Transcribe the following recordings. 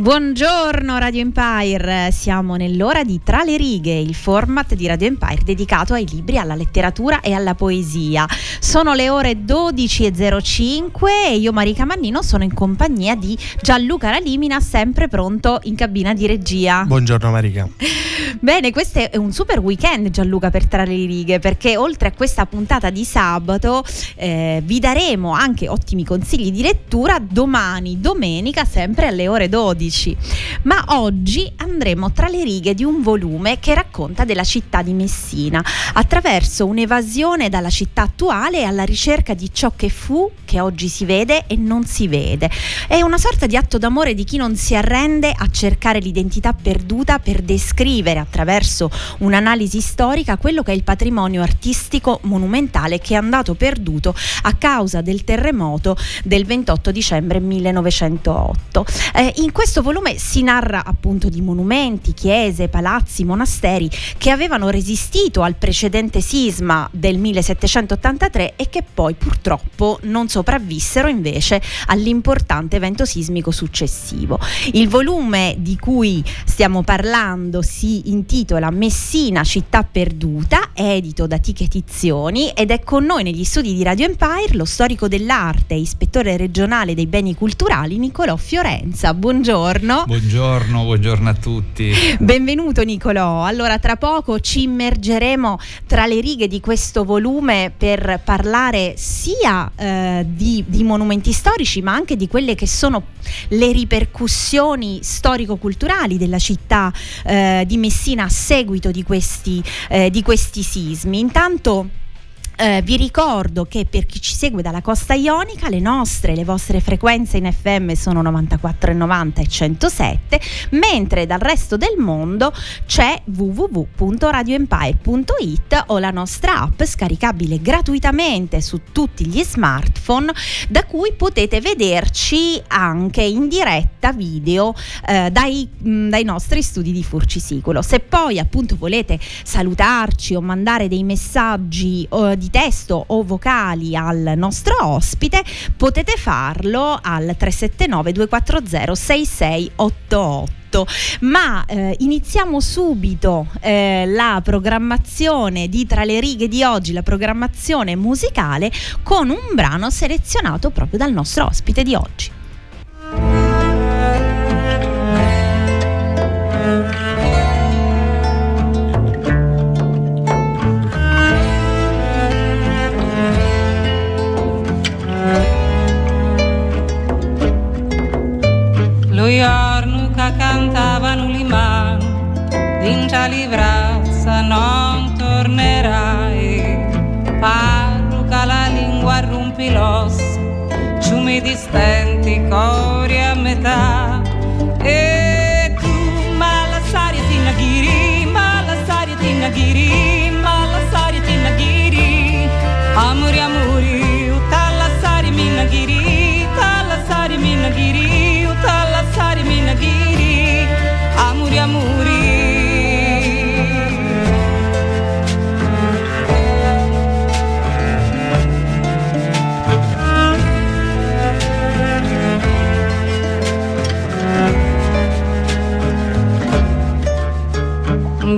Buongiorno Radio Empire, siamo nell'ora di Tra le righe, il format di Radio Empire dedicato ai libri, alla letteratura e alla poesia. Sono le ore 12.05 e io Marica Mannino sono in compagnia di Gianluca Ralimina, sempre pronto in cabina di regia. Buongiorno Marica. Bene, questo è un super weekend Gianluca per Tra le righe perché oltre a questa puntata di sabato eh, vi daremo anche ottimi consigli di lettura domani, domenica, sempre alle ore 12. 2016, ma oggi andremo tra le righe di un volume che racconta della città di Messina, attraverso un'evasione dalla città attuale alla ricerca di ciò che fu, che oggi si vede e non si vede. È una sorta di atto d'amore di chi non si arrende a cercare l'identità perduta per descrivere attraverso un'analisi storica quello che è il patrimonio artistico monumentale che è andato perduto a causa del terremoto del 28 dicembre 1908. Eh, in questo questo volume si narra appunto di monumenti, chiese, palazzi, monasteri che avevano resistito al precedente sisma del 1783 e che poi purtroppo non sopravvissero invece all'importante evento sismico successivo. Il volume di cui stiamo parlando si intitola Messina città perduta, edito da Tiche Tizioni ed è con noi negli studi di Radio Empire lo storico dell'arte e ispettore regionale dei beni culturali Nicolò Fiorenza. Buongiorno buongiorno. Buongiorno, buongiorno a tutti. Benvenuto Nicolò. Allora, tra poco ci immergeremo tra le righe di questo volume per parlare sia eh, di, di monumenti storici, ma anche di quelle che sono le ripercussioni storico-culturali della città eh, di Messina a seguito di questi, eh, di questi sismi. Intanto eh, vi ricordo che per chi ci segue dalla costa ionica le nostre, le vostre frequenze in FM sono 94,90 e 107, mentre dal resto del mondo c'è www.radioempire.it o la nostra app scaricabile gratuitamente su tutti gli smartphone da cui potete vederci anche in diretta video eh, dai, mh, dai nostri studi di Furcisicolo. Se poi appunto volete salutarci o mandare dei messaggi eh, di testo o vocali al nostro ospite, potete farlo al 379 240 6688 ma eh, iniziamo subito eh, la programmazione di Tra le righe di oggi, la programmazione musicale con un brano selezionato proprio dal nostro ospite di oggi. Giorno che cantavano l'imano, d'incia livrazza non tornerai, parruca la lingua rompi l'osso, ciumi di stenti cori a metà. E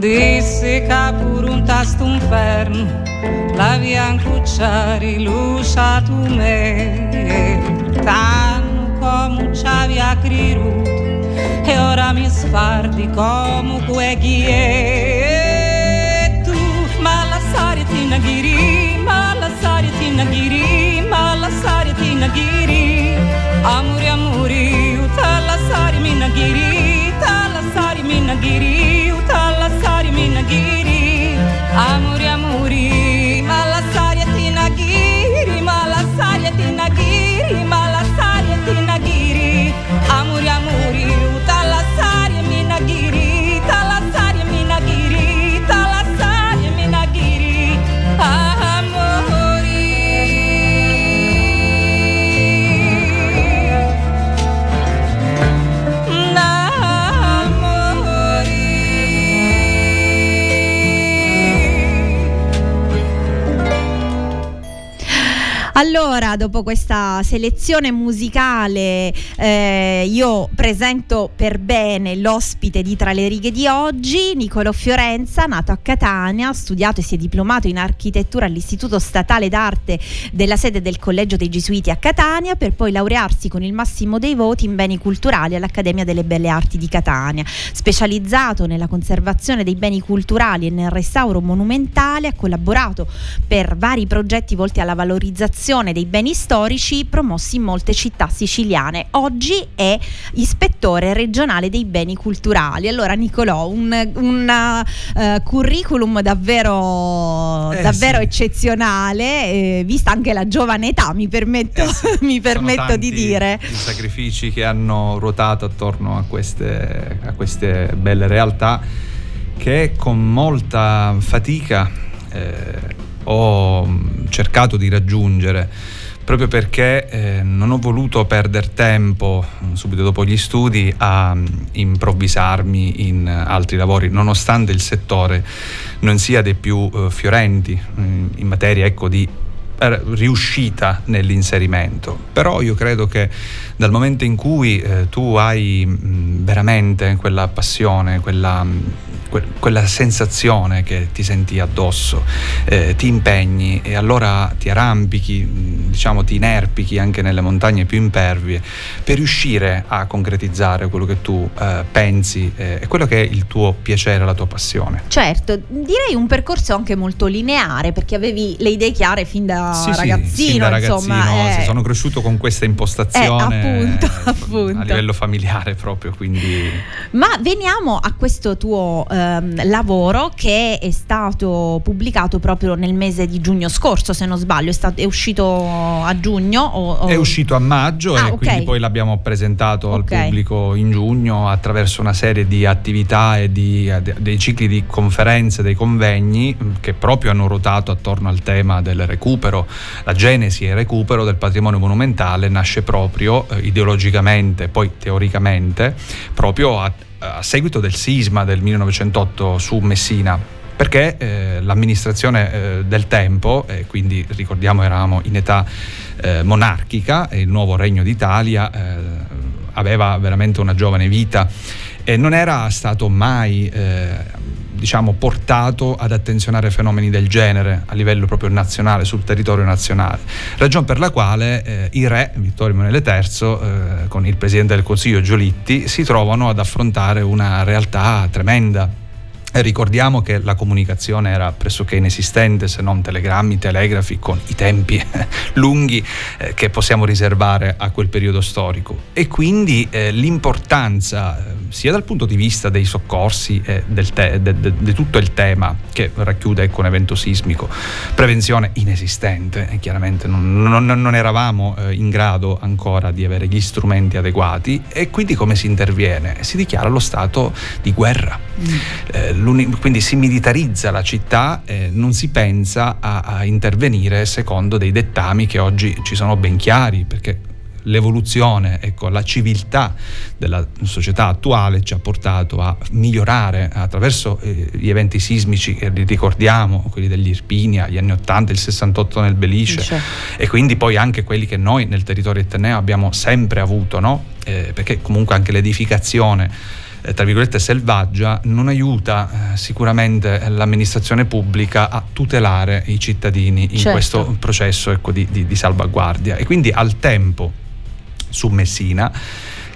Disse che pur un tasto un fermo la via cucciari luscia tu me. Tanto come ci aveva creduto e ora mi sfardi come è tu ma la saria ti nagiri ma la saria ti nagiri ma la saria ti nagiri amori amori uta la saria mi nagiri ta la saria mi nagiri Allora, dopo questa selezione musicale, eh, io presento per bene l'ospite di Tra le righe di oggi, Nicolo Fiorenza, nato a Catania, ha studiato e si è diplomato in architettura all'Istituto Statale d'Arte della sede del Collegio dei Gesuiti a Catania, per poi laurearsi con il massimo dei voti in beni culturali all'Accademia delle Belle Arti di Catania. Specializzato nella conservazione dei beni culturali e nel restauro monumentale, ha collaborato per vari progetti volti alla valorizzazione dei beni storici promossi in molte città siciliane. Oggi è ispettore regionale dei beni culturali. Allora, Nicolò, un, un, eh, curriculum davvero, Eh, davvero sì. eccezionale, eh, vista anche la giovane età, mi permetto, Eh sì, mi permetto di dire. I sacrifici che hanno ruotato attorno a queste, a queste belle realtà che con molta fatica eh, ho cercato di raggiungere proprio perché eh, non ho voluto perdere tempo mm, subito dopo gli studi a mm, improvvisarmi in eh, altri lavori, nonostante il settore non sia dei più eh, fiorenti mm, in materia ecco, di riuscita nell'inserimento. Però io credo che dal momento in cui eh, tu hai mh, veramente quella passione, quella, mh, que- quella sensazione che ti senti addosso, eh, ti impegni e allora ti arrampichi, mh, diciamo ti inerpichi anche nelle montagne più impervie per riuscire a concretizzare quello che tu eh, pensi eh, e quello che è il tuo piacere, la tua passione. Certo, direi un percorso anche molto lineare perché avevi le idee chiare fin da Sì, sì, ragazzino, ragazzino, insomma. sì, eh. sono cresciuto con questa impostazione Eh, appunto, eh, appunto. a livello familiare proprio, quindi Ma veniamo a questo tuo ehm, lavoro che è stato pubblicato proprio nel mese di giugno scorso, se non sbaglio, è, stato- è uscito a giugno. o- o- è uscito a maggio Ah, e ok. quindi poi l'abbiamo presentato Ok. al pubblico in giugno attraverso una serie di attività e di, eh, de- dei cicli di conferenze, dei convegni mh, che proprio hanno ruotato attorno al tema del recupero. La genesi e il recupero del patrimonio monumentale nasce proprio eh, ideologicamente, poi teoricamente, proprio a, a seguito del sisma del 1908 su Messina. Perché eh, l'amministrazione eh, del tempo, e quindi ricordiamo eravamo in età eh, monarchica e il nuovo regno d'Italia eh, aveva veramente una giovane vita e non era stato mai eh, diciamo portato ad attenzionare fenomeni del genere a livello proprio nazionale sul territorio nazionale. Ragione per la quale eh, i re Vittorio Emanuele III eh, con il presidente del Consiglio Giolitti si trovano ad affrontare una realtà tremenda ricordiamo che la comunicazione era pressoché inesistente, se non telegrammi, telegrafi, con i tempi lunghi eh, che possiamo riservare a quel periodo storico. E quindi eh, l'importanza, eh, sia dal punto di vista dei soccorsi e di te, de, de, de tutto il tema che racchiude ecco, un evento sismico, prevenzione inesistente, e chiaramente non, non, non eravamo eh, in grado ancora di avere gli strumenti adeguati e quindi come si interviene? Si dichiara lo stato di guerra, mm. Quindi si militarizza la città, eh, non si pensa a, a intervenire secondo dei dettami che oggi ci sono ben chiari, perché l'evoluzione, ecco, la civiltà della società attuale ci ha portato a migliorare attraverso eh, gli eventi sismici che ricordiamo, quelli degli Irpinia, gli anni 80, il 68 nel Belice Dice. e quindi poi anche quelli che noi nel territorio etneo abbiamo sempre avuto, no? eh, perché comunque anche l'edificazione eh, tra virgolette selvaggia non aiuta eh, sicuramente l'amministrazione pubblica a tutelare i cittadini in certo. questo processo ecco, di, di, di salvaguardia e quindi al tempo su Messina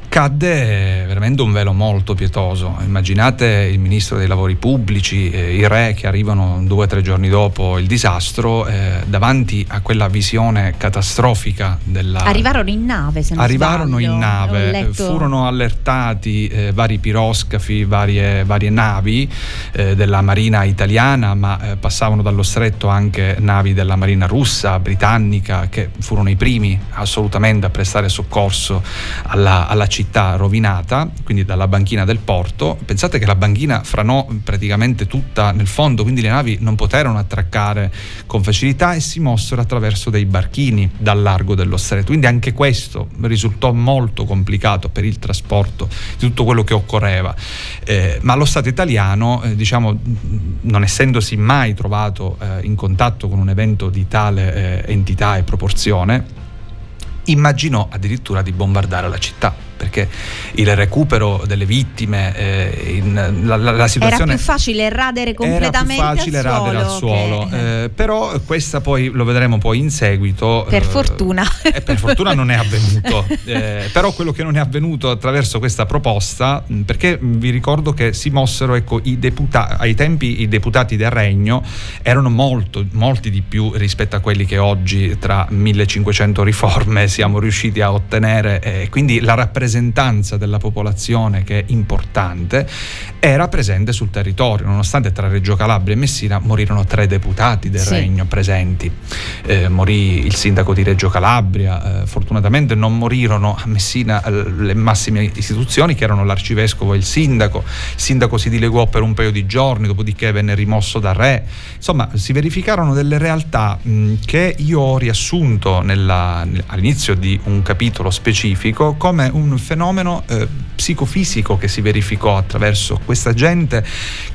cadde veramente un velo molto pietoso. Immaginate il ministro dei lavori pubblici, eh, i re che arrivano due o tre giorni dopo il disastro, eh, davanti a quella visione catastrofica della... Arrivarono in nave, se non Arrivarono sbaglio. in nave, letto... furono allertati eh, vari piroscafi, varie, varie navi eh, della marina italiana, ma eh, passavano dallo stretto anche navi della marina russa, britannica, che furono i primi assolutamente a prestare soccorso alla, alla città città rovinata, quindi dalla banchina del porto. Pensate che la banchina franò praticamente tutta nel fondo, quindi le navi non poterono attraccare con facilità e si mossero attraverso dei barchini dal largo dello stretto. Quindi anche questo risultò molto complicato per il trasporto di tutto quello che occorreva. Eh, ma lo Stato italiano, eh, diciamo, non essendosi mai trovato eh, in contatto con un evento di tale eh, entità e proporzione, immaginò addirittura di bombardare la città perché il recupero delle vittime, eh, in, la, la, la, situazione... Era più facile radere completamente era più facile al radere al suolo, che... eh, però questa poi lo vedremo poi in seguito. Per eh, fortuna. E per fortuna non è avvenuto, eh, però quello che non è avvenuto attraverso questa proposta, perché vi ricordo che si mossero, ecco, i deputati, ai tempi i deputati del regno erano molto, molti di più rispetto a quelli che oggi tra 1500 riforme siamo riusciti a ottenere, quindi la rappresentazione rappresentanza della popolazione che è importante era presente sul territorio, nonostante tra Reggio Calabria e Messina morirono tre deputati del sì. regno presenti. Eh, morì il sindaco di Reggio Calabria, eh, fortunatamente non morirono a Messina eh, le massime istituzioni che erano l'arcivescovo e il sindaco, il sindaco si dileguò per un paio di giorni, dopodiché venne rimosso da re, insomma si verificarono delle realtà mh, che io ho riassunto nella, all'inizio di un capitolo specifico come un fenomeno eh, psicofisico che si verificò attraverso questa gente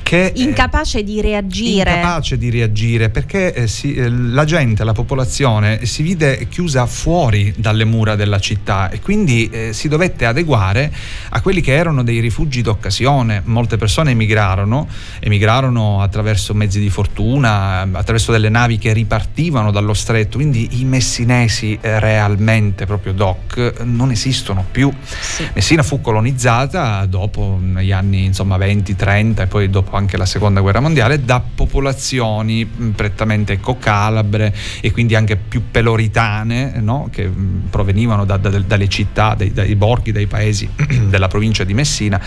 che incapace eh, di reagire. Incapace di reagire perché eh, si, eh, la gente la popolazione si vide chiusa fuori dalle mura della città e quindi eh, si dovette adeguare a quelli che erano dei rifugi d'occasione. Molte persone emigrarono emigrarono attraverso mezzi di fortuna attraverso delle navi che ripartivano dallo stretto quindi i messinesi eh, realmente proprio doc non esistono più sì. Messina fu colonizzata dopo negli anni insomma, 20-30 e poi dopo anche la seconda guerra mondiale da popolazioni prettamente ecco, calabre e quindi anche più peloritane no? che mh, provenivano da, da, dalle città, dai, dai, borghi, dai paesi della provincia di Messina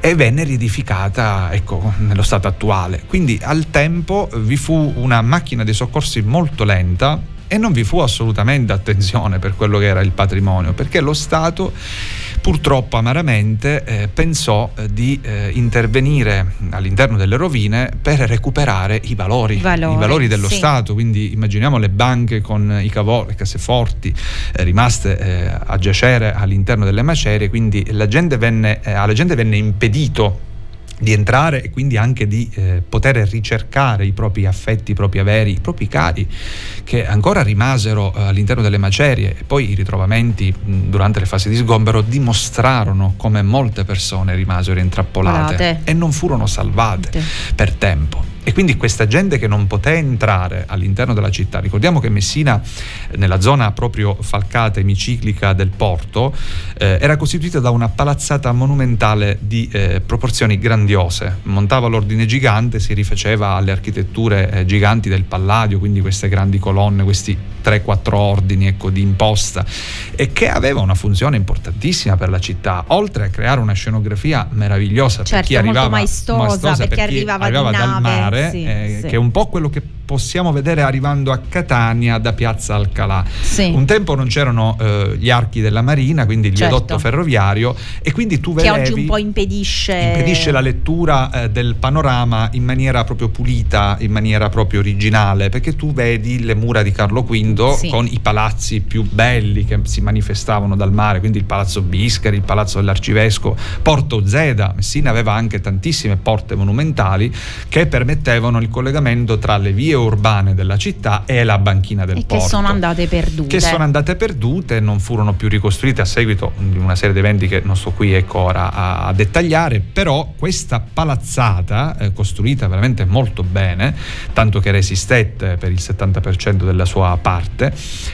e venne riedificata ecco, nello stato attuale. Quindi al tempo vi fu una macchina dei soccorsi molto lenta e non vi fu assolutamente attenzione per quello che era il patrimonio, perché lo Stato purtroppo amaramente eh, pensò eh, di eh, intervenire all'interno delle rovine per recuperare i valori, valori i valori dello sì. Stato, quindi immaginiamo le banche con i cavolli, le casseforti eh, rimaste eh, a giacere all'interno delle macerie, quindi la gente venne, eh, alla gente venne impedito di entrare e quindi anche di eh, poter ricercare i propri affetti, i propri averi, i propri cari che ancora rimasero eh, all'interno delle macerie e poi i ritrovamenti mh, durante le fasi di sgombero dimostrarono come molte persone rimasero intrappolate Volate. e non furono salvate per tempo. E quindi questa gente che non poté entrare all'interno della città, ricordiamo che Messina, nella zona proprio falcata emiciclica del porto, eh, era costituita da una palazzata monumentale di eh, proporzioni grandiose, montava l'ordine gigante, si rifaceva alle architetture eh, giganti del Palladio, quindi queste grandi colonne, questi 3-4 ordini ecco, di imposta e che aveva una funzione importantissima per la città, oltre a creare una scenografia meravigliosa certo, per chi arrivava maestosa, maestosa per chi per arrivava, arrivava dal nave, mare, sì, eh, sì. che è un po' quello che possiamo vedere arrivando a Catania da Piazza Alcalà. Sì. Un tempo non c'erano eh, gli archi della Marina, quindi il Certo. viadotto ferroviario e quindi tu che vedevi oggi un po' impedisce impedisce la lettura eh, del panorama in maniera proprio pulita, in maniera proprio originale, perché tu vedi le mura di Carlo V Sì. con i palazzi più belli che si manifestavano dal mare, quindi il Palazzo Biscari, il Palazzo dell'Arcivescovo, Porto Zeda, Messina aveva anche tantissime porte monumentali che permettevano il collegamento tra le vie urbane della città e la banchina del e porto che sono andate perdute. che sono andate perdute, non furono più ricostruite a seguito di una serie di eventi che non sto qui ecco ora a, a dettagliare, però questa palazzata, eh, costruita veramente molto bene, tanto che resistette per il 70% della sua parte,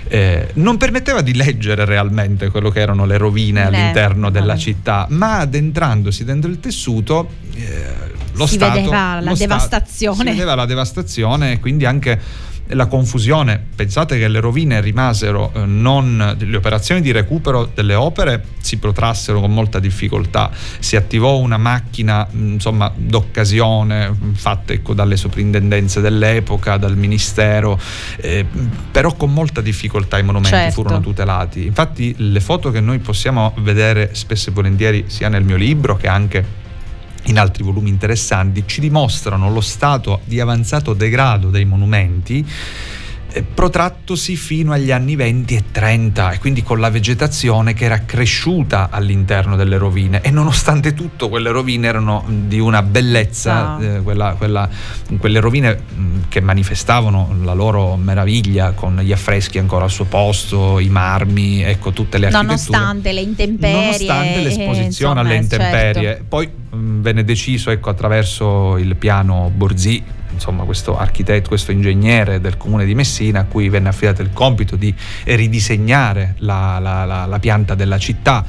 eh, non permetteva di leggere realmente quello che erano le rovine Le- all'interno della vabbè. città, ma addentrandosi dentro il tessuto... eh, lo Si Stato, vedeva la Sta- devastazione. si vedeva la devastazione e quindi anche la confusione. Pensate che le rovine rimasero eh, non le operazioni di recupero delle opere si protrassero con molta difficoltà. Si attivò una macchina mh, insomma d'occasione mh, fatta ecco, dalle soprintendenze dell'epoca, dal ministero, eh, però con molta difficoltà i monumenti Certo. furono tutelati. Infatti le foto che noi possiamo vedere spesso e volentieri sia nel mio libro che anche in altri volumi interessanti, ci dimostrano lo stato di avanzato degrado dei monumenti protrattosi fino agli anni 20 e 30 e quindi con la vegetazione che era cresciuta all'interno delle rovine e nonostante tutto quelle rovine erano di una bellezza, Ah. eh, quella- quella- quelle rovine che manifestavano la loro meraviglia con gli affreschi ancora al suo posto, i marmi, ecco tutte le architetture. Nonostante le intemperie. Nonostante eh, l'esposizione insomma, alle intemperie, certo. poi mh, venne deciso ecco, attraverso il piano Borzì, insomma questo architetto, questo ingegnere del comune di Messina, a cui venne affidato il compito di ridisegnare la, la- la- la pianta della città.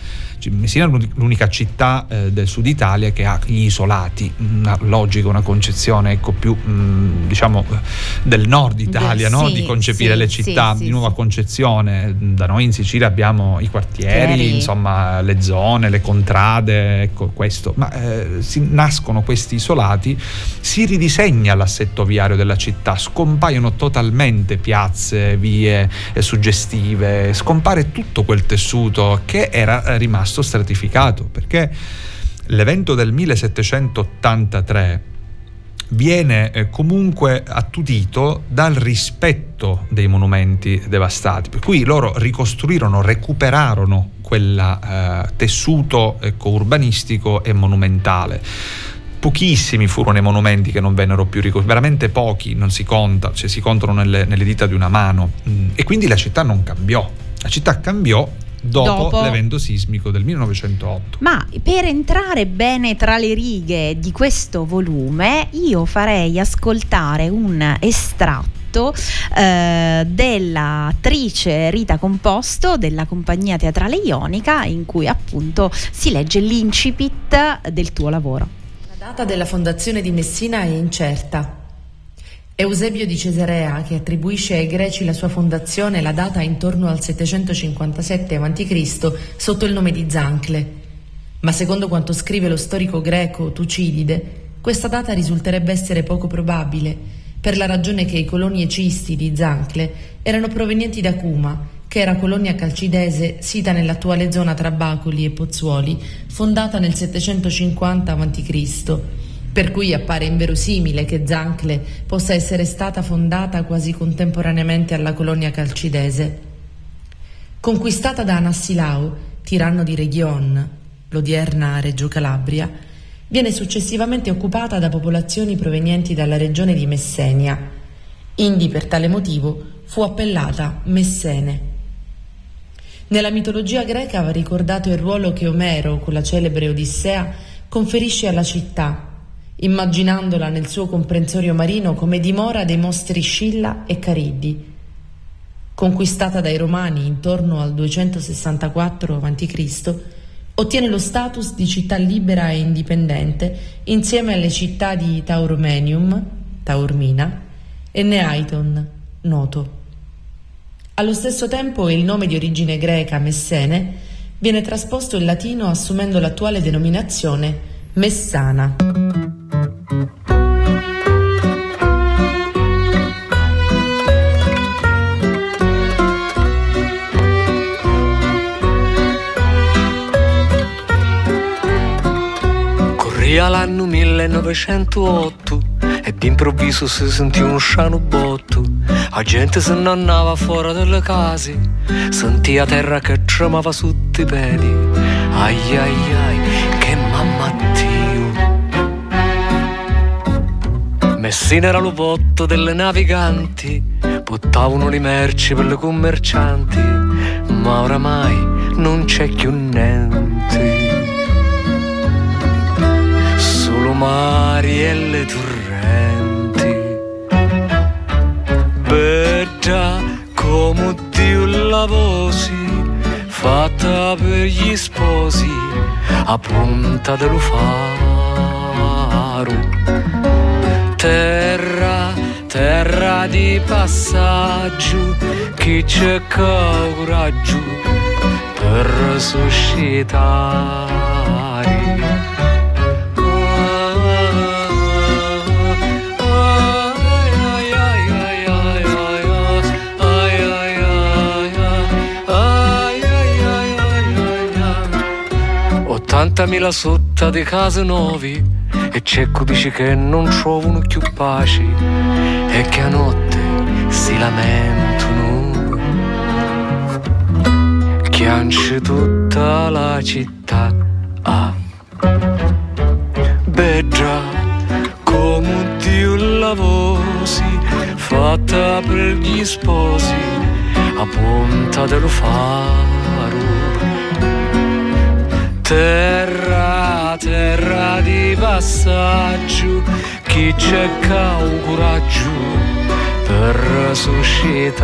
Messina è l'uni- l'unica città eh, del sud Italia che ha gli isolati, una logica, una concezione ecco, più mh, diciamo eh, del nord Italia, no? sì, di concepire sì, le città sì, di nuova concezione. Da noi in Sicilia abbiamo i quartieri, Quartieri. insomma le zone, le contrade, ecco questo. Ma eh, si nascono questi isolati, si ridisegna l'assetto viario della città, scompaiono totalmente piazze, vie eh, suggestive, scompare tutto quel tessuto che era eh, rimasto stratificato, perché l'evento del 1783 viene eh, comunque attutito dal rispetto dei monumenti devastati, per cui loro ricostruirono, recuperarono quel tessuto ecco, urbanistico e monumentale. Pochissimi furono i monumenti che non vennero più ricostruiti, veramente pochi, non si conta, cioè si contano nelle, nelle dita di una mano. Mm, E quindi la città non cambiò. La città cambiò dopo, Dopo. l'evento sismico del 1908. Ma per entrare bene tra le righe di questo volume, io farei ascoltare un estratto eh, dell'attrice Rita Composto della compagnia teatrale Ionica, in cui appunto si legge l'incipit del tuo lavoro. La data della fondazione di Messina è incerta. Eusebio di Cesarea, che attribuisce ai greci la sua fondazione, la data intorno al 757 a.C. sotto il nome di Zancle. Ma secondo quanto scrive lo storico greco Tucidide, questa data risulterebbe essere poco probabile, per la ragione che i coloni ecisti di Zancle erano provenienti da Cuma, che era colonia calcidese sita nell'attuale zona tra Bacoli e Pozzuoli, fondata nel 750 a.C., per cui appare inverosimile che Zancle possa essere stata fondata quasi contemporaneamente alla colonia calcidese. Conquistata da Anassilao, tiranno di Region, l'odierna Reggio Calabria, viene successivamente occupata da popolazioni provenienti dalla regione di Messenia. Indi per tale motivo fu appellata Messene. Nella mitologia greca va ricordato il ruolo che Omero, con la celebre Odissea, conferisce alla città, immaginandola nel suo comprensorio marino come dimora dei mostri Scilla e Cariddi. Conquistata dai Romani intorno al 264 a.C., ottiene lo status di città libera e indipendente insieme alle città di Tauromenium, Taormina, e Neaiton, Noto. Allo stesso tempo il nome di origine greca Messene viene trasposto in latino assumendo l'attuale denominazione Messana. L'anno 1908 e d'improvviso si sentì uno sciano botto. La gente se ne andava fuori dalle case, sentia terra che tremava sotto i piedi. Ai ai ai, che mamma Dio! Messina era l'ubotto delle naviganti, buttavano le merci per le commercianti, ma oramai non c'è più niente. Mari e le torrenti. Bella come Dio la vosi, fatta per gli sposi, a punta dello faro. Terra, terra di passaggio, chi c'è coraggio per suscitare. Ottantamila sotto di case nuovi e c'è chi dice che non trovano più pace e che a notte si lamentano. Chianci tutta la città. Ah. Bella come Dio la vosi, fatta per gli sposi, a punta dello faro. Terra, terra di passaggio, chi c'è che coraggio per suscitare.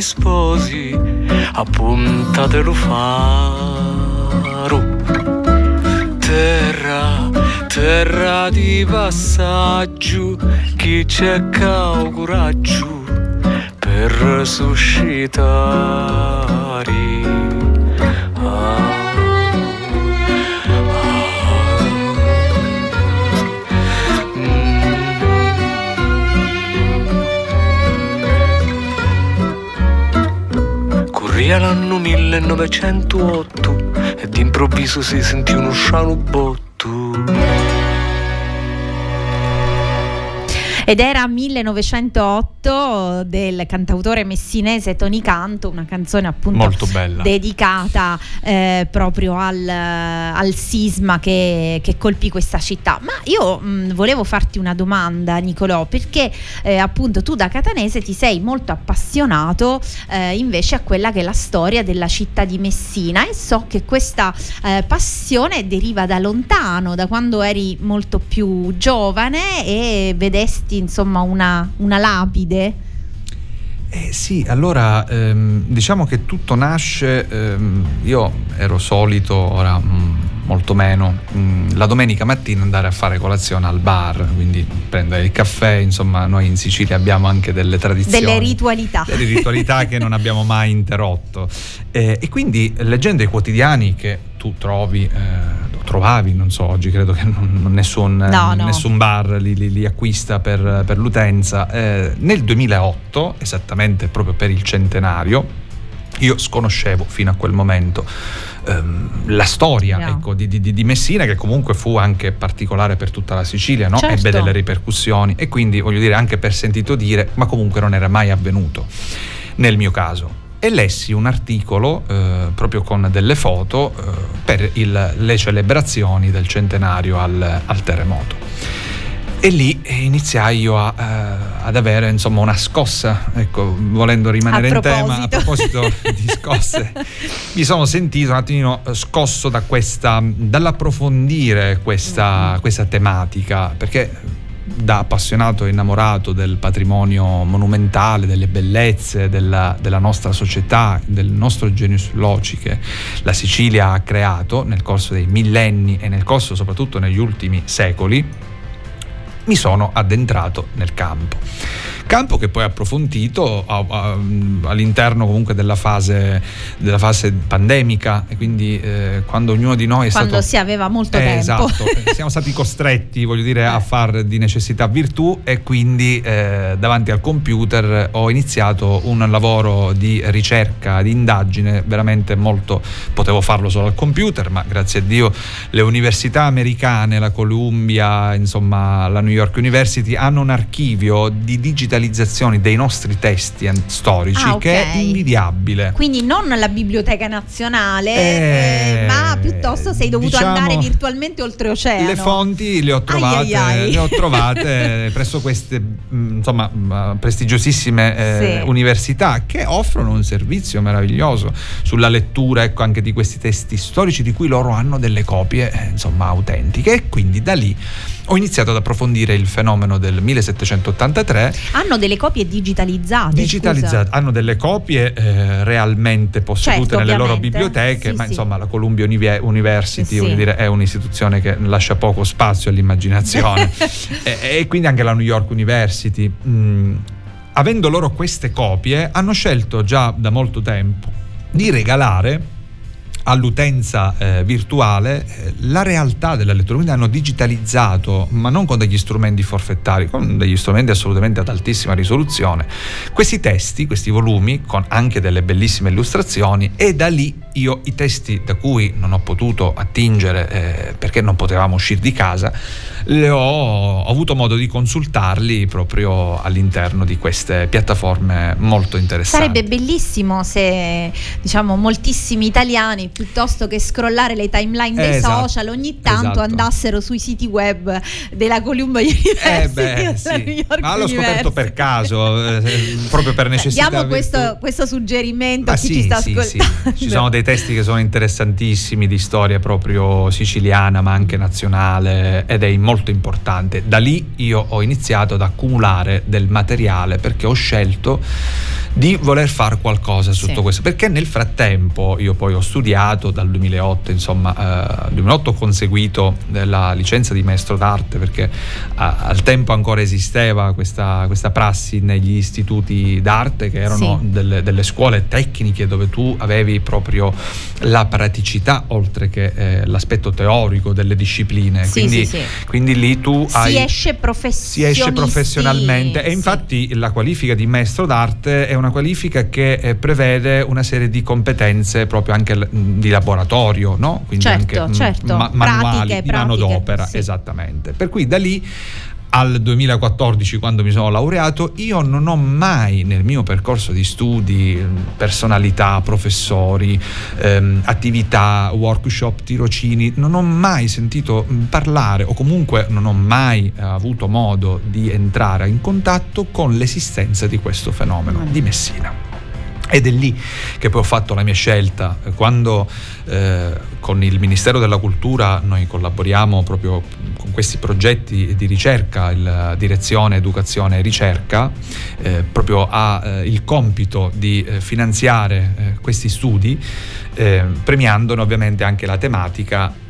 Gli sposi, a punta dello faro. Terra, terra di passaggio, chi ha coraggio per suscitare. Corria l'anno 1908 e d'improvviso si sentì uno sciano botto. Ed era 1908 del cantautore messinese Tony Canto, una canzone appunto dedicata eh, proprio al, al sisma che, che colpì questa città. Ma io mh, volevo farti una domanda, Nicolò, perché eh, appunto tu da catanese ti sei molto appassionato eh, invece a quella che è la storia della città di Messina e so che questa eh, passione deriva da lontano, da quando eri molto più giovane e vedesti insomma una, una lapide. Eh sì, allora ehm, diciamo che tutto nasce, ehm, io ero solito, ora mm, molto meno, mm, la domenica mattina andare a fare colazione al bar, quindi prendere il caffè, insomma noi in Sicilia abbiamo anche delle tradizioni. Delle ritualità. Delle ritualità che non abbiamo mai interrotto. Eh, e quindi leggendo i quotidiani che tu trovi, eh, trovavi, non so, oggi credo che non, nessun, No, no. nessun bar li, li- li acquista per, per l'utenza, eh, nel 2008, esattamente proprio per il centenario, io sconoscevo fino a quel momento ehm, la storia Yeah. ecco, di, di- di Messina, che comunque fu anche particolare per tutta la Sicilia, no? Certo. ebbe delle ripercussioni e quindi voglio dire anche per sentito dire, ma comunque non era mai avvenuto nel mio caso. E lessi un articolo eh, proprio con delle foto eh, per il- le celebrazioni del centenario al, al terremoto. E lì iniziai io a, uh, ad avere insomma una scossa, ecco, volendo rimanere in tema, a proposito di scosse, mi sono sentito un attimino scosso da questa, dall'approfondire questa, questa tematica, perché da appassionato e innamorato del patrimonio monumentale, delle bellezze della, della, nostra società, del nostro genius loci che la Sicilia ha creato nel corso dei millenni e nel corso soprattutto negli ultimi secoli, mi sono addentrato nel campo. Campo che poi ha approfondito all'interno comunque della fase, della fase pandemica e quindi eh, quando ognuno di noi è quando stato... si aveva molto eh, tempo. Esatto, eh, siamo stati costretti, voglio dire, a far di necessità virtù e quindi eh, davanti al computer ho iniziato un lavoro di ricerca, di indagine veramente molto... potevo farlo solo al computer, ma grazie a Dio le università americane, la Columbia, insomma la New York University hanno un archivio di digitalizzazione dei nostri testi storici ah, okay. che è invidiabile. Quindi non la Biblioteca Nazionale, eh, ma piuttosto sei dovuto diciamo, andare virtualmente oltreoceano. Le fonti le ho trovate, ai ai ai. Le ho trovate presso queste mm, insomma, mm, prestigiosissime eh, sì. università che offrono un servizio meraviglioso sulla lettura ecco, anche di questi testi storici di cui loro hanno delle copie eh, insomma, autentiche e quindi da lì ho iniziato ad approfondire il fenomeno del 1783. Hanno delle copie digitalizzate. Digitalizzate, scusa. hanno delle copie eh, realmente possedute certo, nelle loro biblioteche, sì, ma sì. insomma la Columbia University sì. dire, è un'istituzione che lascia poco spazio all'immaginazione e, e, quindi anche la New York University. Mm, avendo loro queste copie, hanno scelto già da molto tempo di regalare all'utenza eh, virtuale eh, la realtà della lettura, hanno digitalizzato, ma non con degli strumenti forfettari, con degli strumenti assolutamente ad altissima risoluzione, questi testi, questi volumi, con anche delle bellissime illustrazioni e da lì io i testi da cui non ho potuto attingere eh, perché non potevamo uscire di casa, ho, ho, avuto modo di consultarli proprio all'interno di queste piattaforme molto interessanti. Sarebbe bellissimo se diciamo moltissimi italiani piuttosto che scrollare le timeline dei esatto, social ogni tanto esatto. andassero sui siti web della Columbia University eh beh, sì. ma l'ho scoperto per caso eh, proprio per necessità diamo questo, questo, suggerimento ma a chi sì, ci sta sì, ascoltando ci sono dei testi che sono interessantissimi di storia proprio siciliana ma anche nazionale ed è molto importante. Da lì io ho iniziato ad accumulare del materiale perché ho scelto di voler fare qualcosa su tutto questo. Perché nel frattempo io poi ho studiato studiato dal 2008, insomma, eh, 2008 ho conseguito la licenza di maestro d'arte perché eh, al tempo ancora esisteva questa, questa, prassi negli istituti d'arte che erano sì. delle, delle, scuole tecniche dove tu avevi proprio la praticità oltre che eh, l'aspetto teorico delle discipline. Sì, quindi, sì, quindi, lì tu si hai, esce, si esce professionalmente e infatti la qualifica di maestro d'arte è una qualifica che eh, prevede una serie di competenze proprio anche di laboratorio, no? quindi certo, anche certo. Ma- manuali pratiche, di manodopera, sì. esattamente. Per cui da lì al 2014 quando mi sono laureato io non ho mai nel mio percorso di studi personalità, professori, ehm, attività, workshop, tirocini, non ho mai sentito parlare o comunque non ho mai eh, avuto modo di entrare in contatto con l'esistenza di questo fenomeno di Messina. Ed è lì che poi ho fatto la mia scelta. Quando eh, con il Ministero della Cultura noi collaboriamo proprio con questi progetti di ricerca, la Direzione Educazione e Ricerca eh, proprio ha eh, il compito di eh, finanziare eh, questi studi, eh, premiandone ovviamente anche la tematica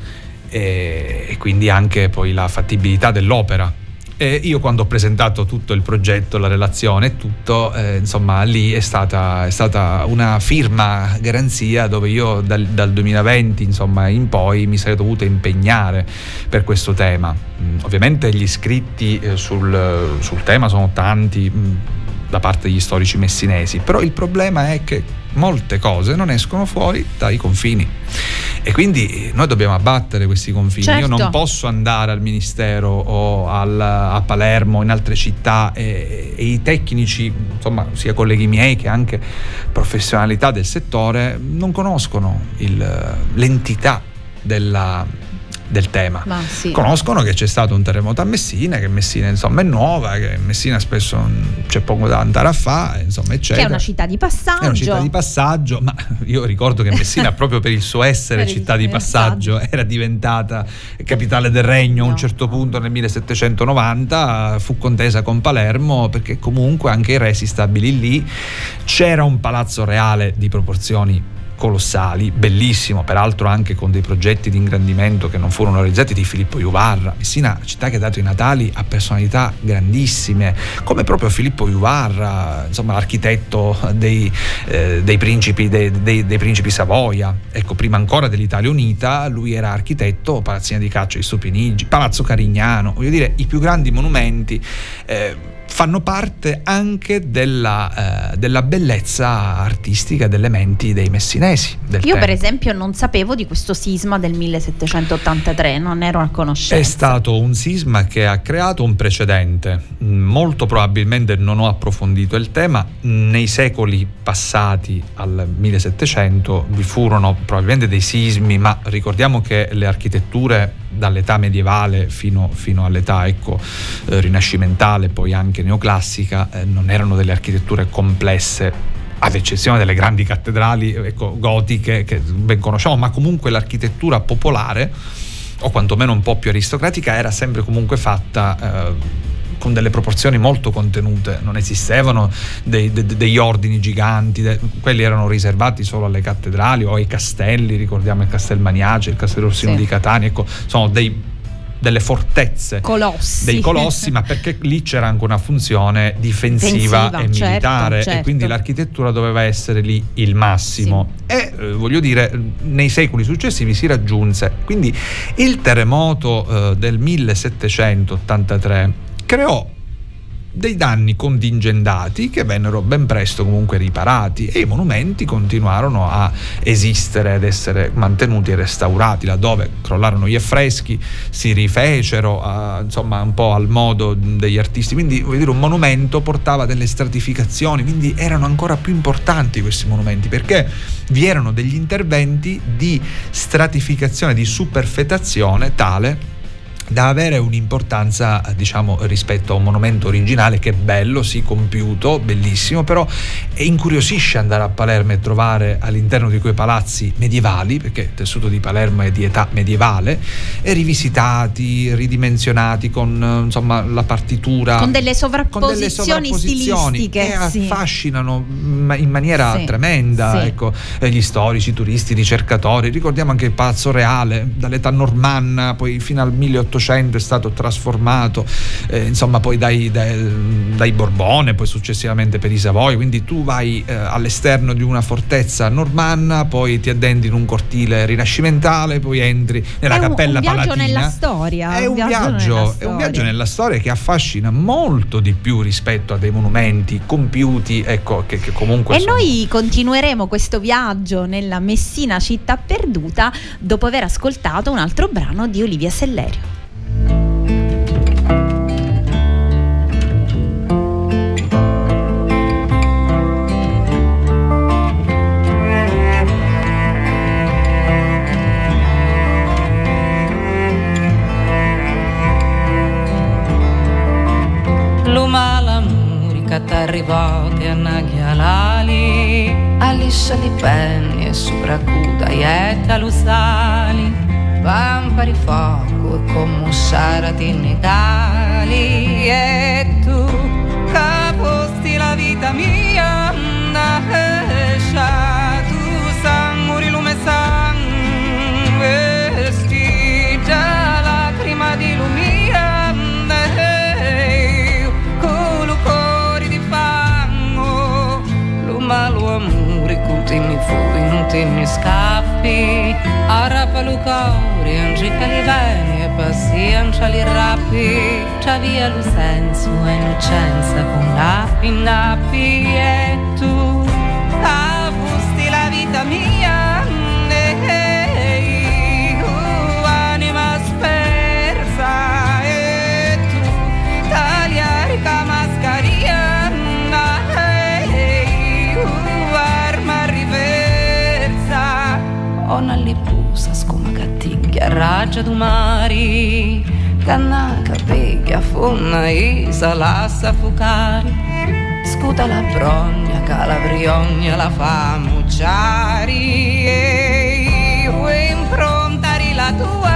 e quindi anche poi la fattibilità dell'opera e io quando ho presentato tutto il progetto, la relazione e tutto, eh, insomma lì è stata, è stata, una firma garanzia dove io dal, dal 2020 insomma, in poi mi sarei dovuto impegnare per questo tema. Mm, ovviamente gli iscritti eh, sul, sul, tema sono tanti. Mm, da parte degli storici messinesi, però il problema è che molte cose non escono fuori dai confini e quindi noi dobbiamo abbattere questi confini. Certo. Io non certo. posso andare al ministero o al, a Palermo, in altre città e, e, i tecnici, insomma, sia colleghi miei che anche professionalità del settore, non conoscono il, l'entità della del tema. Sì. Conoscono che c'è stato un terremoto a Messina, che Messina insomma è nuova, che Messina spesso c'è poco da andare a fare, insomma eccetera. Che è una città di passaggio. È una città di passaggio, ma io ricordo che Messina proprio per il suo essere città di passaggio era diventata capitale del regno a un certo punto nel 1790, fu contesa con Palermo perché comunque anche i re si stabilì lì, c'era un palazzo reale di proporzioni colossali, bellissimo, peraltro anche con dei progetti di ingrandimento che non furono realizzati di Filippo Juvarra. Messina, città che ha dato i natali a personalità grandissime, come proprio Filippo Juvarra, insomma l'architetto dei, eh, dei, principi, dei, dei, dei, principi, Savoia. Ecco, prima ancora dell'Italia Unita, lui era architetto, Palazzina di Caccia di Stupinigi, Palazzo Carignano, voglio dire, i più grandi monumenti. Eh, fanno parte anche della, eh, della, bellezza artistica delle menti dei messinesi. Io tempo. per esempio non sapevo di questo sisma del 1783, non ero a conoscenza. È stato un sisma che ha creato un precedente, molto probabilmente non ho approfondito il tema, nei secoli passati al 1700 vi furono probabilmente dei sismi, ma ricordiamo che le architetture dall'età medievale fino, fino all'età ecco, eh, rinascimentale, poi anche neoclassica, eh, non erano delle architetture complesse ad eccezione delle grandi cattedrali ecco, gotiche che ben conosciamo, ma comunque l'architettura popolare, o quantomeno un po' più aristocratica, era sempre comunque fatta eh, con delle proporzioni molto contenute, non esistevano dei, de, degli ordini giganti, de, quelli erano riservati solo alle cattedrali o ai castelli, ricordiamo il Castel Maniace, il Castello Orsino sì. di Catania, ecco, sono dei delle fortezze, colossi. dei colossi, ma perché lì c'era anche una funzione difensiva, difensiva e certo, militare certo. e quindi l'architettura doveva essere lì il massimo. Sì. E eh, voglio dire, nei secoli successivi si raggiunse. Quindi il terremoto eh, del 1783 creò dei danni contingentati che vennero ben presto comunque riparati e i monumenti continuarono a esistere ed essere mantenuti e restaurati laddove crollarono gli affreschi si rifecero a, insomma un po' al modo degli artisti. Quindi voglio dire un monumento portava delle stratificazioni quindi erano ancora più importanti questi monumenti perché vi erano degli interventi di stratificazione di superfetazione tale da avere un'importanza diciamo rispetto a un monumento originale che è bello, sì, compiuto, bellissimo, però incuriosisce andare a Palermo e trovare all'interno di quei palazzi medievali, perché il tessuto di Palermo è di età medievale, e rivisitati, ridimensionati con insomma la partitura con delle sovrapposizioni, con delle sovrapposizioni che sì. affascinano in maniera sì. tremenda, sì. ecco, gli storici, i turisti, i ricercatori, ricordiamo anche il Palazzo Reale dall'età normanna poi fino al 1800 1800 è stato trasformato eh, insomma poi dai, dai, dai, Borbone, poi successivamente per i Savoia, quindi tu vai eh, all'esterno di una fortezza normanna, poi ti addendi in un cortile rinascimentale, poi entri nella è cappella un, un viaggio palatina. nella storia. È un, un viaggio, viaggio è un viaggio nella storia che affascina molto di più rispetto a dei monumenti compiuti, ecco, che, che comunque... E sono... noi continueremo questo viaggio nella Messina città perduta dopo aver ascoltato un altro brano di Olivia Sellerio. Arrivate a Naghialali, Aliscia di penni e sopracuda e talusali, pampari fuoco e commussarati innegali, e tu fui, ultimi scappi, arrappalu cauri, angica li veni e pazienza li rappi, c'ha via lo senso e innocenza con nappi, nappi e tu, avvusti la vita mia. Cattiglia, raggia du mari, cannaca, peglia, fonna, isa, lassa, fucari, scuta la brogna, calabriogna, la famucciari, e vuoi improntare la tua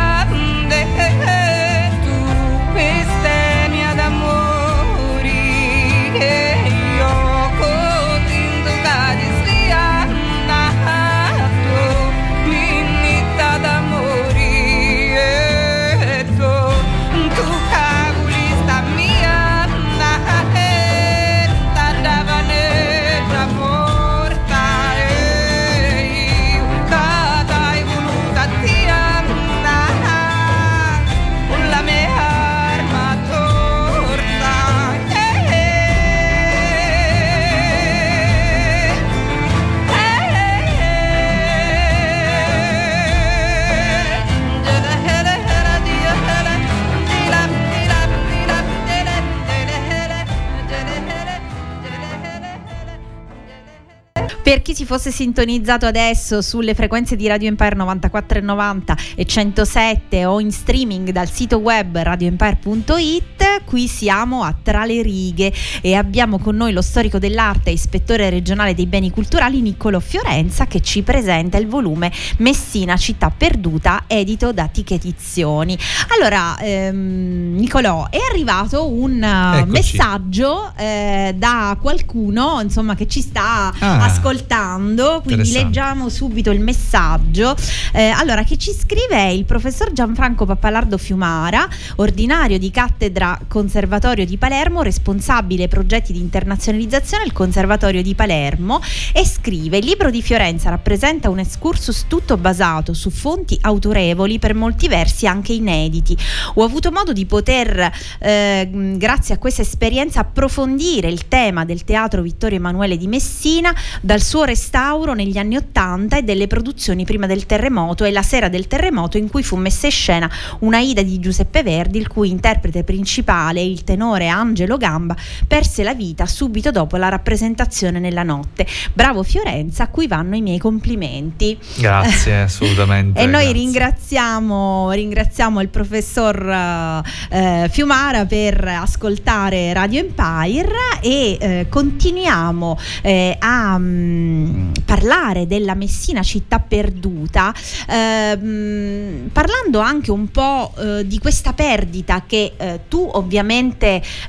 Per chi si fosse sintonizzato adesso sulle frequenze di Radio Empire 94,90 e 107 o in streaming dal sito web radioempire.it, qui siamo a Tra le righe e abbiamo con noi lo storico dell'arte e ispettore regionale dei beni culturali Niccolò Fiorenza che ci presenta il volume Messina città perduta edito da Ticket Edizioni. Allora, ehm, Niccolò, è arrivato un uh, Eccoci. messaggio eh, da qualcuno insomma che ci sta Ah. ascoltando, quindi leggiamo subito il messaggio. Eh, allora, chi ci scrive il professor Gianfranco Pappalardo Fiumara, ordinario di cattedra Conservatorio di Palermo, responsabile progetti di internazionalizzazione al Conservatorio di Palermo e scrive: Il libro di Fiorenza rappresenta un excursus tutto basato su fonti autorevoli, per molti versi anche inediti. Ho avuto modo di poter, eh, grazie a questa esperienza, approfondire il tema del teatro Vittorio Emanuele di Messina dal suo restauro negli anni Ottanta e delle produzioni prima del terremoto e la sera del terremoto in cui fu messa in scena una Ida di Giuseppe Verdi, il cui interprete principale, il tenore Angelo Gamba, perse la vita subito dopo la rappresentazione nella notte. Bravo Fiorenza, a cui vanno i miei complimenti. Grazie, assolutamente. E noi ringraziamo, ringraziamo il professor eh, Fiumara per ascoltare Radio Empire e eh, continuiamo eh, a mm, parlare della Messina città perduta, ehm, parlando anche un po' eh, di questa perdita che eh, tu ovviamente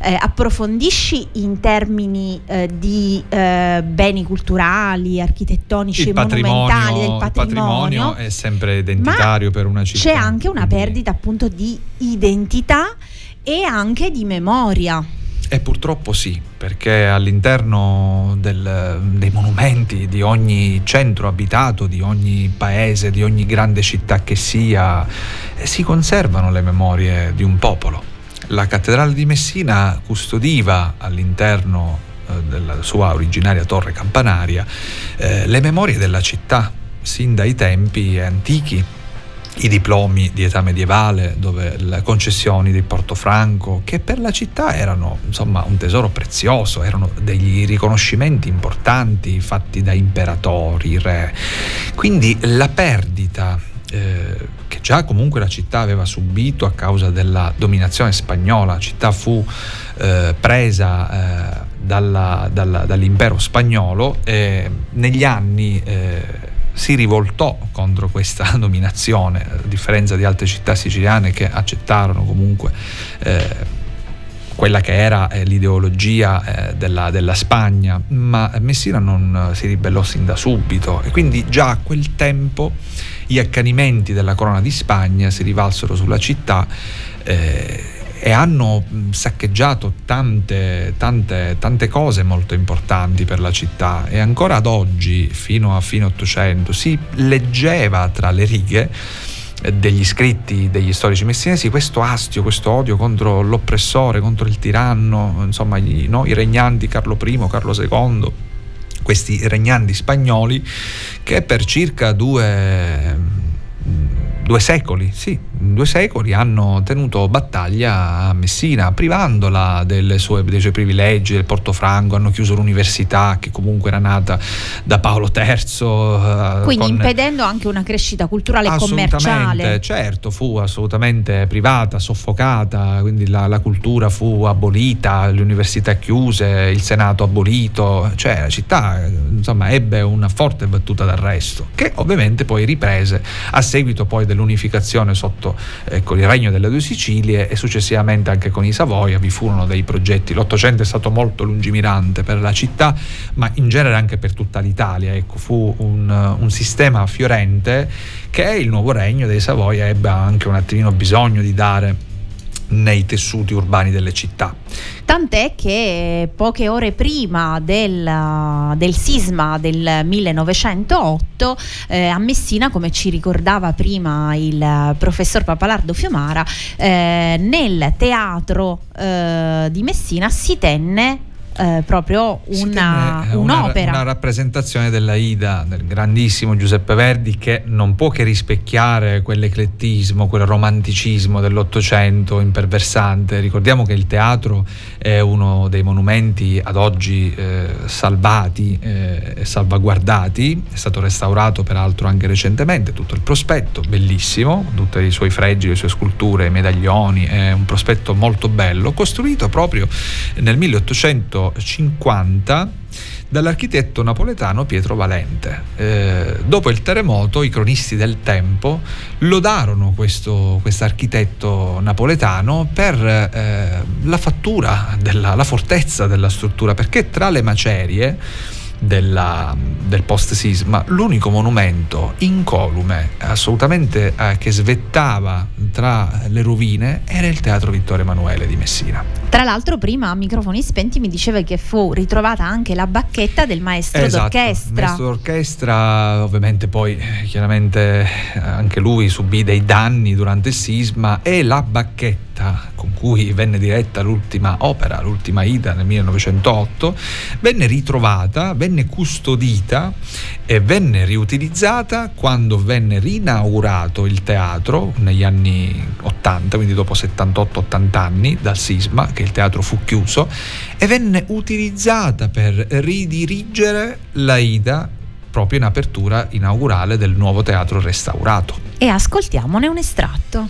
eh, approfondisci in termini eh, di eh, beni culturali, architettonici, il monumentali patrimonio, del il patrimonio. patrimonio è sempre identitario per una città. C'è anche una quindi- perdita appunto di identità e anche di memoria. E purtroppo sì, perché all'interno del- dei monumenti di ogni centro abitato, di ogni paese, di ogni grande città che sia, eh, si conservano le memorie di un popolo. La cattedrale di Messina custodiva all'interno eh, della sua originaria torre campanaria eh, le memorie della città, sin dai tempi antichi i diplomi di età medievale, dove le concessioni di Portofranco, che per la città erano insomma un tesoro prezioso, erano degli riconoscimenti importanti fatti da imperatori, re. Quindi la perdita eh, che già comunque la città aveva subito a causa della dominazione spagnola, la città fu eh, presa eh, dalla- dalla- dall'impero spagnolo e negli anni eh, si rivoltò contro questa dominazione, a differenza di altre città siciliane che accettarono comunque eh, quella che era eh, l'ideologia della, della Spagna, ma Messina non si ribellò sin da subito e quindi già a quel tempo gli accanimenti della corona di Spagna si rivalsero sulla città eh, e hanno saccheggiato tante, tante, tante cose molto importanti per la città. E ancora ad oggi, fino a fine Ottocento, si leggeva tra le righe eh, degli scritti degli storici messinesi questo astio, questo odio contro l'oppressore, contro il tiranno, insomma no, i regnanti Carlo I, Carlo II, questi regnanti spagnoli che per circa due, due secoli, sì, due secoli hanno tenuto battaglia a Messina, privandola sue, dei suoi privilegi, del Portofranco, hanno chiuso l'università che comunque era nata da Paolo III. Eh, Quindi con... impedendo anche una crescita culturale e commerciale. Certo, fu assolutamente privata, soffocata, quindi la, la cultura fu abolita, le università chiuse, il Senato abolito, cioè la città insomma ebbe una forte battuta d'arresto che ovviamente poi riprese a seguito poi dell'unificazione sotto fatto eh, con il regno delle due Sicilie e successivamente anche con i Savoia vi furono dei progetti. L'Ottocento è stato molto lungimirante per la città, ma in genere anche per tutta l'Italia. Ecco, fu un, un sistema fiorente che il nuovo regno dei Savoia ebbe anche un attimino bisogno di dare nei tessuti urbani delle città. Tant'è che poche ore prima del, del sisma del 1908 eh, a Messina, come ci ricordava prima il professor Papalardo Fiumara, eh, nel teatro eh, di Messina si tenne eh, proprio una, un'opera. Una, una, rappresentazione della Ida del grandissimo Giuseppe Verdi che non può che rispecchiare quell'eclettismo, quel romanticismo dell'Ottocento imperversante. Ricordiamo che il teatro è uno dei monumenti ad oggi eh, salvati e eh, salvaguardati, è stato restaurato peraltro anche recentemente, tutto il prospetto, bellissimo, tutti i suoi fregi, le sue sculture, i medaglioni, è un prospetto molto bello, costruito proprio nel 1800 1950 dall'architetto napoletano Pietro Valente. Eh, dopo il terremoto i cronisti del tempo lodarono questo architetto napoletano per eh, la fattura, della, la fortezza della struttura, perché tra le macerie della, del post-sisma, l'unico monumento incolume assolutamente eh, che svettava tra le rovine era il Teatro Vittorio Emanuele di Messina. Tra l'altro prima a microfoni spenti mi diceva che fu ritrovata anche la bacchetta del maestro esatto, d'orchestra. Il maestro d'orchestra ovviamente poi chiaramente anche lui subì dei danni durante il sisma e la bacchetta con cui venne diretta l'ultima opera, l'ultima Ida nel 1908, venne ritrovata, venne custodita e venne riutilizzata quando venne rinaugurato il teatro negli anni 80, quindi dopo 78-80 anni dal sisma, che il teatro fu chiuso, e venne utilizzata per ridirigere la Ida proprio in apertura inaugurale del nuovo teatro restaurato. E ascoltiamone un estratto.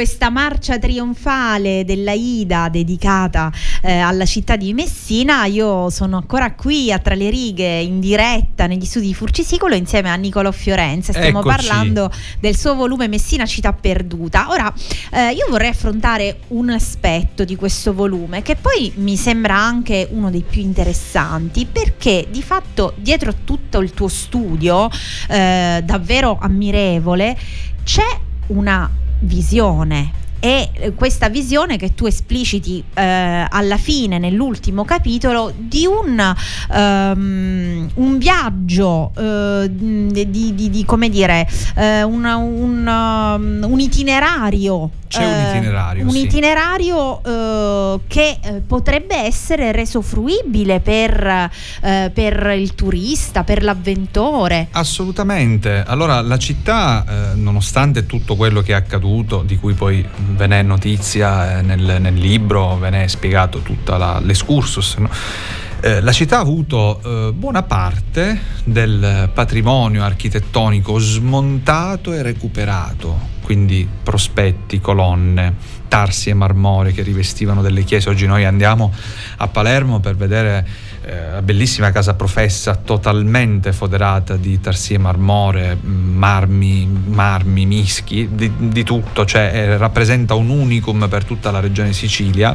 Questa marcia trionfale della Ida dedicata eh, alla città di Messina, io sono ancora qui a Tra le righe in diretta negli studi di Furcisicolo insieme a Nicolo Fiorenza. Stiamo Eccoci. parlando del suo volume Messina città perduta. Ora, eh, io vorrei affrontare un aspetto di questo volume che poi mi sembra anche uno dei più interessanti perché di fatto dietro a tutto il tuo studio eh, davvero ammirevole c'è una visione. E eh, questa visione che tu espliciti eh, alla fine nell'ultimo capitolo di un, ehm, un viaggio eh, di, di- di- come dire eh, un, un, um, un itinerario C'è un eh, itinerario, un sì. itinerario eh, che eh, potrebbe essere reso fruibile per, per il turista per l'avventore Assolutamente. Allora, la città, nonostante tutto quello che è accaduto, di cui poi ve n'è notizia eh, nel, nel libro, ve n'è spiegato tutta la- l'escursus, no? Eh, la città ha avuto eh, buona parte del patrimonio architettonico smontato e recuperato, quindi prospetti, colonne, tarsi e marmore che rivestivano delle chiese. Oggi noi andiamo a Palermo per vedere eh, la bellissima casa professa totalmente foderata di tarsi e marmore, marmi, marmi, mischi, di, di tutto, cioè eh, rappresenta un unicum per tutta la regione Sicilia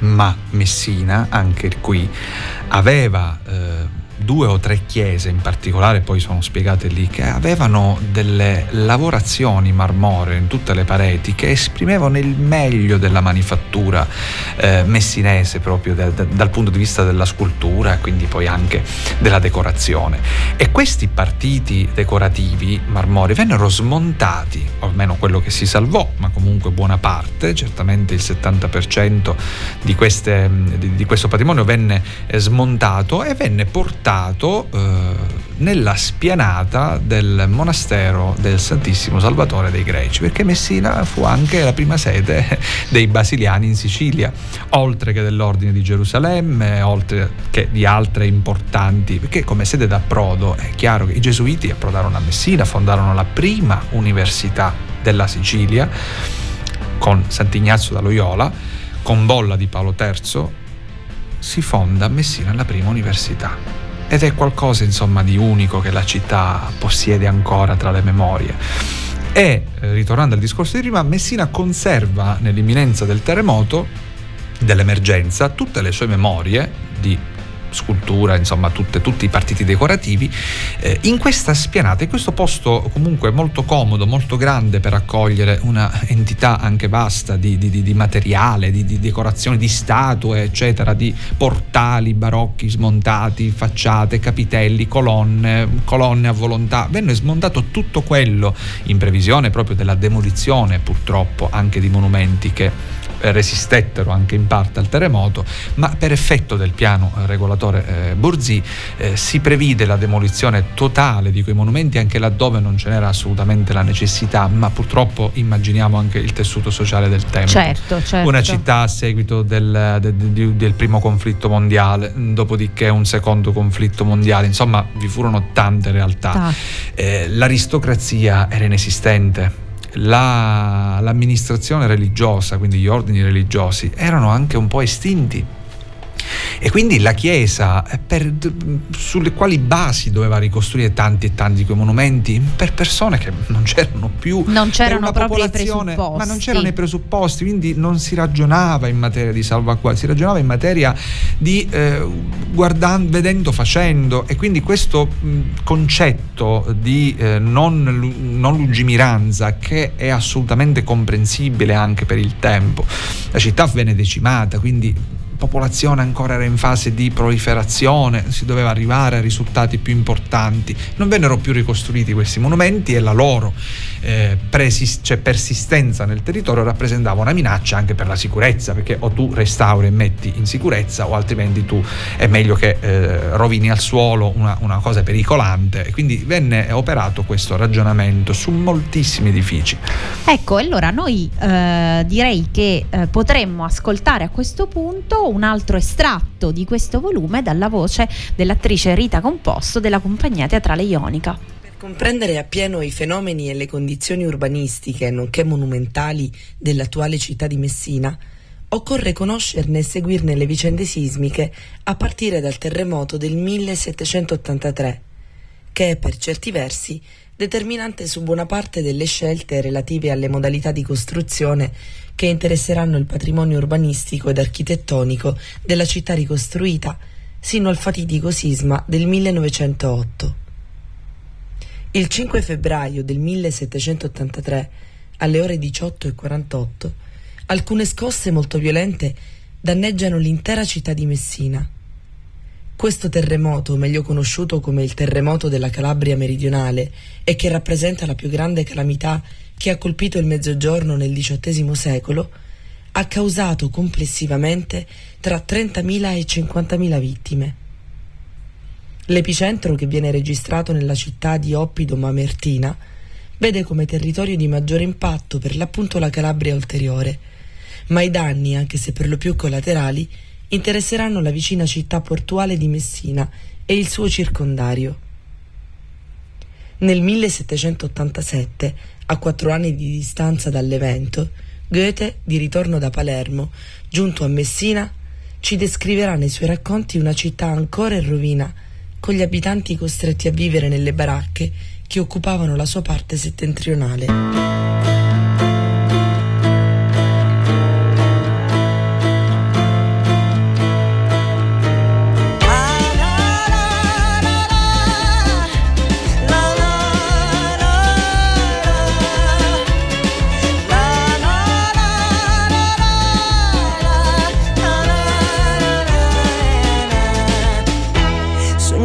ma Messina, anche qui, aveva eh, due o tre chiese in particolare, poi sono spiegate lì, che avevano delle lavorazioni marmoree in tutte le pareti che esprimevano il meglio della manifattura eh, messinese proprio da- da- dal punto di vista della scultura e quindi poi anche della decorazione. E questi partiti decorativi marmorei vennero smontati, o almeno quello che si salvò, ma comunque buona parte, certamente il 70% di, queste- di- di questo patrimonio venne eh, smontato e venne portato eh, nella spianata del monastero del Santissimo Salvatore dei Greci, perché Messina fu anche la prima sede dei basiliani in Sicilia, oltre che dell'Ordine di Gerusalemme, oltre che di altre importanti, perché come sede d'approdo è chiaro che i gesuiti approdarono a Messina, fondarono la prima università della Sicilia con Sant'Ignazio da Loyola, con Bolla di Paolo III, si fonda a Messina la prima università. Ed è qualcosa insomma di unico che la città possiede ancora tra le memorie. E eh, ritornando al discorso di prima, Messina conserva nell'imminenza del terremoto, dell'emergenza, tutte le sue memorie di scultura, insomma tutte- tutti i partiti decorativi, eh, in questa spianata, in questo posto comunque molto comodo, molto grande per accogliere una entità anche vasta di, di- di- materiale, di, di decorazioni, di statue, eccetera, di portali barocchi smontati, facciate, capitelli, colonne, colonne a volontà. Venne smontato tutto quello in previsione proprio della demolizione purtroppo anche di monumenti che resistettero anche in parte al terremoto, ma per effetto del piano eh, regolatore eh, Borzì eh, si previde la demolizione totale di quei monumenti anche laddove non ce n'era assolutamente la necessità, ma purtroppo immaginiamo anche il tessuto sociale del tempo. certo certo Una città a seguito del, de- de- del primo conflitto mondiale, dopodiché un secondo conflitto mondiale, insomma vi furono tante realtà. Eh, l'aristocrazia era inesistente. La- l'amministrazione religiosa, quindi gli ordini religiosi, erano anche un po' estinti. E quindi la Chiesa, per- sulle quali basi doveva ricostruire tanti e tanti quei monumenti per persone che non c'erano più. Non per c'erano una proprio i presupposti. Ma non c'erano i presupposti, quindi non si ragionava in materia di salvaguardia, si ragionava in materia di eh, guardando, vedendo, facendo. E quindi questo mh, concetto di eh, non, non lungimiranza, che è assolutamente comprensibile anche per il tempo. La città venne decimata, quindi popolazione ancora era in fase di proliferazione, si doveva arrivare a risultati più importanti. Non vennero più ricostruiti questi monumenti e la loro eh, presis- cioè persistenza nel territorio rappresentava una minaccia anche per la sicurezza, perché o tu restauri e metti in sicurezza o altrimenti tu è meglio che eh, rovini al suolo una, una cosa pericolante. Quindi venne operato questo ragionamento su moltissimi edifici. Ecco, allora noi eh, direi che eh, potremmo ascoltare a questo punto un altro estratto di questo volume dalla voce dell'attrice Rita Composto della compagnia teatrale Ionica. Comprendere appieno i fenomeni e le condizioni urbanistiche, nonché monumentali, dell'attuale città di Messina, occorre conoscerne e seguirne le vicende sismiche a partire dal terremoto del 1783, che è per certi versi determinante su buona parte delle scelte relative alle modalità di costruzione che interesseranno il patrimonio urbanistico ed architettonico della città ricostruita sino al fatidico sisma del 1908. Il 5 febbraio del 1783, alle ore 18.48, alcune scosse molto violente danneggiano l'intera città di Messina. Questo terremoto, meglio conosciuto come il terremoto della Calabria meridionale e che rappresenta la più grande calamità che ha colpito il Mezzogiorno nel XVIII secolo, ha causato complessivamente tra 30.000 e 50.000 vittime. L'epicentro che viene registrato nella città di Oppido Mamertina vede come territorio di maggiore impatto per l'appunto la Calabria ulteriore, ma i danni, anche se per lo più collaterali, interesseranno la vicina città portuale di Messina e il suo circondario. Nel 1787, a quattro anni di distanza dall'evento, Goethe, di ritorno da Palermo, giunto a Messina, ci descriverà nei suoi racconti una città ancora in rovina, con gli abitanti costretti a vivere nelle baracche che occupavano la sua parte settentrionale.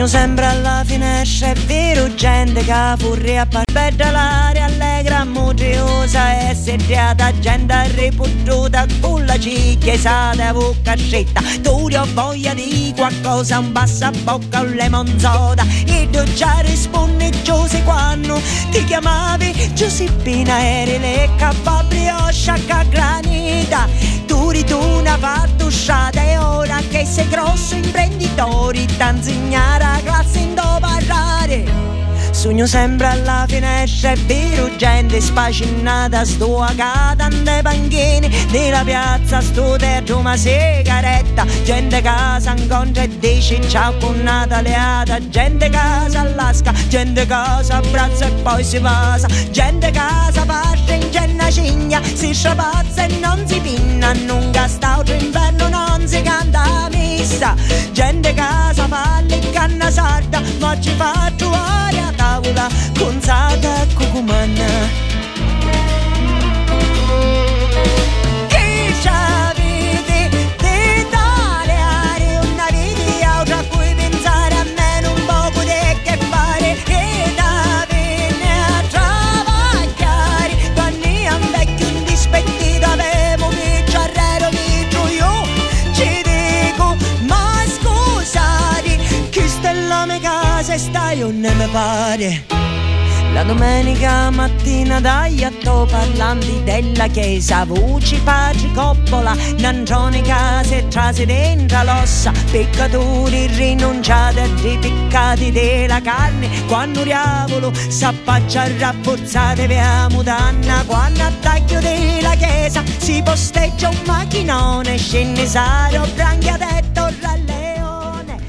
Sogno sempre alla finestra, è vero, gente che furri a bella l'aria allegra, mugiosa e sediata, gente ripututa con la cicchia esata, bocca stretta. Tu ho voglia di qualcosa, un bocca, un lemon soda. E tu già rispondi, Giuse, quando ti chiamavi Giuseppina, eri le capabrio, sciacca granita. Tu ritorna fatto uscita e ora che sei grosso imprenditore, t'insegnare la classe in do parlare. Sogno sempre alla finestra, è vero, gente spacinata, sto a casa nei panchini della piazza, sto dentro una sigaretta, gente casa incontra e dice ciao con Nataleata, gente casa allasca, gente casa abbraccia e poi si passa, gente casa parte in genna cigna, si strapazza e non si pinna, non gasta inverno, non si canta messa, gente casa palle e canna sarda, ma ci fa trovare a Kontzatako gumana Kontzatako casa stai o ne me pare? La domenica mattina dai atto parlanti della chiesa. Voci, pace, coppola, nangioni, case, trasi dentro l'ossa. Peccatori rinunciati a dei peccati della carne. Quando diavolo s'appaccia rafforzate via mutanna Quando a taglio della chiesa si posteggia un macchinone Scennesario, branchia detto ralleone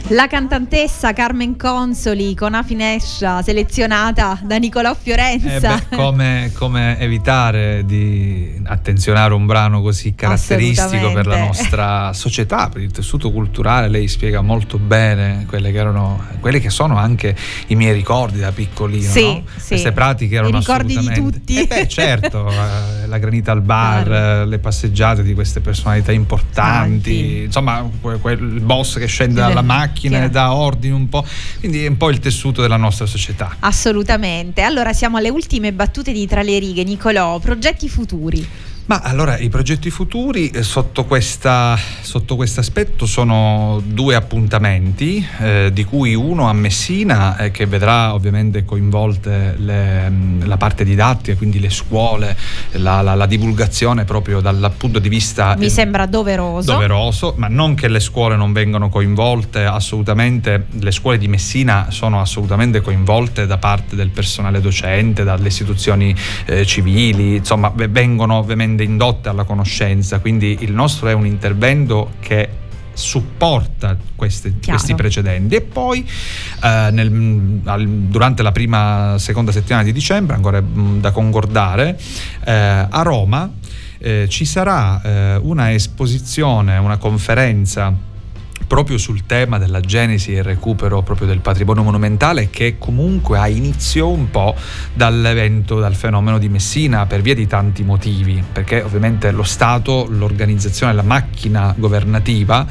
La cantantessa Carmen Consoli con A Finescia selezionata da Nicolò Eh Fiorenza. beh, come, come evitare di attenzionare un brano così caratteristico per la nostra società, per il tessuto culturale? Lei spiega molto bene quelle che erano, quelli che sono anche i miei ricordi da piccolino. Sì, no? sì. Queste pratiche erano I ricordi di tutti. Eh beh, certo, eh, la granita al bar, Chiaro. eh, le passeggiate di queste personalità importanti, Santi. insomma, quel boss che scende Eh, dalla macchina chiaro. e dà ordini un po'. Quindi è un po' il tessuto della nostra società. Assolutamente. Allora siamo alle ultime battute di Tra le righe. Nicolò, progetti futuri. Ma allora i progetti futuri eh, sotto, questa, sotto questo aspetto sono due appuntamenti, eh, di cui uno a Messina eh, che vedrà ovviamente coinvolte le, mm, la parte didattica, quindi le scuole, la, la, la divulgazione proprio dal punto di vista... Mi sembra doveroso. Doveroso, ma non che le scuole non vengano coinvolte, assolutamente le scuole di Messina sono assolutamente coinvolte da parte del personale docente, dalle istituzioni eh, civili, insomma vengono ovviamente tende indotte alla conoscenza, quindi il nostro è un intervento che supporta questi, questi precedenti. E poi eh, nel, al, durante la prima seconda settimana di dicembre ancora mh, mm, da concordare eh, a Roma eh, ci sarà eh, una esposizione una conferenza proprio sul tema della genesi e recupero proprio del patrimonio monumentale che comunque ha inizio un po' dall'evento, dal fenomeno di Messina per via di tanti motivi, perché ovviamente lo Stato, l'organizzazione, la macchina governativa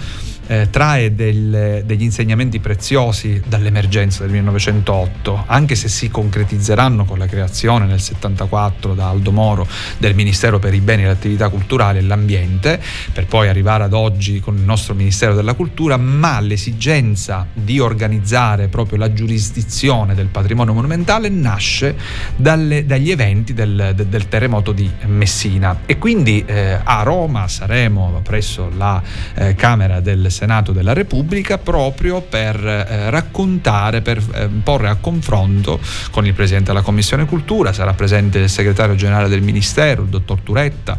eh, trae del, degli insegnamenti preziosi dall'emergenza del 1908, anche se si concretizzeranno con la creazione nel 74 da Aldo Moro del Ministero per i beni e le attività culturali e l'ambiente, per poi arrivare ad oggi con il nostro Ministero della Cultura, ma l'esigenza di organizzare proprio la giurisdizione del patrimonio monumentale nasce dalle, dagli eventi del, del, del, terremoto di Messina. E quindi eh, a Roma saremo presso la eh, Camera del Senato della Repubblica proprio per eh, raccontare, per eh, porre a confronto con il Presidente della Commissione Cultura, sarà presente il Segretario Generale del Ministero, il Dottor Turetta,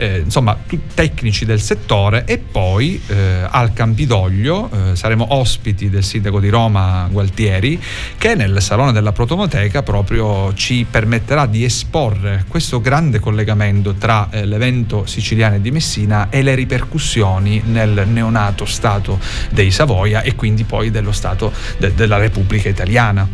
eh, insomma tecnici del settore e poi eh, al Campidoglio eh, saremo ospiti del sindaco di Roma Gualtieri che nel Salone della Protomoteca proprio ci permetterà di esporre questo grande collegamento tra eh, l'evento siciliano di Messina e le ripercussioni nel neonato Stato dei Savoia e quindi poi dello Stato de- della Repubblica Italiana.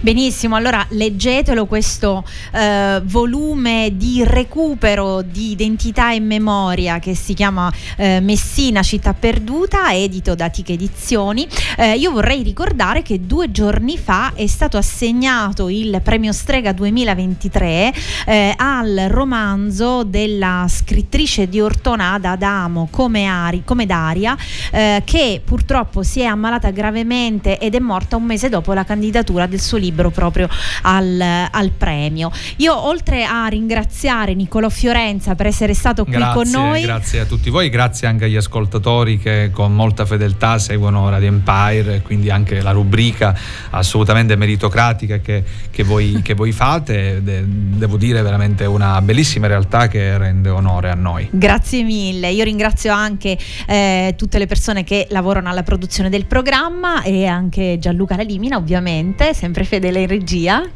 Benissimo, allora leggetelo questo eh, volume di recupero di identità e memoria che si chiama eh, Messina città perduta, edito da Tic Edizioni. Eh, io vorrei ricordare che due giorni fa è stato assegnato il premio Strega 2023 eh, al romanzo della scrittrice di Ortonada Adamo come, Ari, come Daria eh, che purtroppo si è ammalata gravemente ed è morta un mese dopo la candidatura del suo libro proprio al, al premio. Io oltre a ringraziare Niccolò Fiorenza per essere stato qui grazie, con noi. Grazie a tutti voi, grazie anche agli ascoltatori che con molta fedeltà seguono Radio Empire e quindi anche la rubrica assolutamente meritocratica che, che, voi, che voi, fate. De, devo dire veramente una bellissima realtà che rende onore a noi. Grazie mille, io ringrazio anche eh, tutte le persone che lavorano alla produzione del programma e anche Gianluca Lalimina ovviamente, sempre sempre fedele in regia.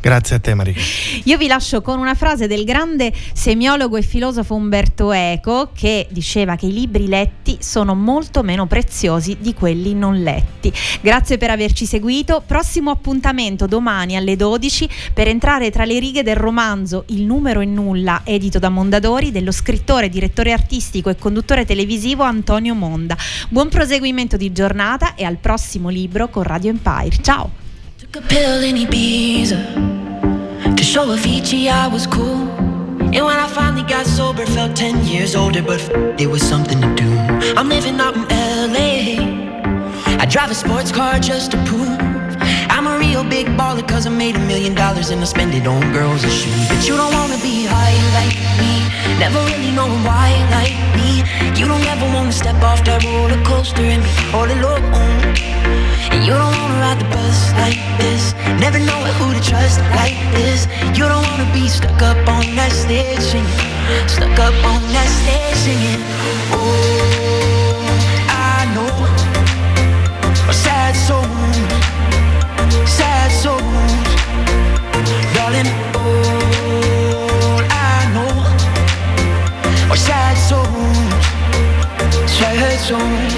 Grazie a te Marica. Io vi lascio con una frase del grande semiologo e filosofo Umberto Eco che diceva che i libri letti sono molto meno preziosi di quelli non letti. Grazie per averci seguito. Prossimo appuntamento domani alle 12 per entrare tra le righe del romanzo Il numero e nulla, edito da Mondadori, dello scrittore, direttore artistico e conduttore televisivo Antonio Monda. Buon proseguimento di giornata e al prossimo libro con Radio Empire. Ciao! Took a pill in Ibiza to show Avicii I was cool. And when I finally got sober, felt 10 years older, but it was something to do. I'm living out in LA. I drive a sports car just to prove I'm a real big baller, cause I made a million dollars and I spend it on girls and shoes. But you don't wanna be high like me, never really know why like me. You don't ever wanna step off that roller coaster and be all alone. You don't wanna ride the bus like this. Never know who to trust like this. You don't wanna be stuck up on that stage singing. Stuck up on that stage singing. Oh, I know. A sad soul. Sad souls Darling, all I know. Are sad souls Sad souls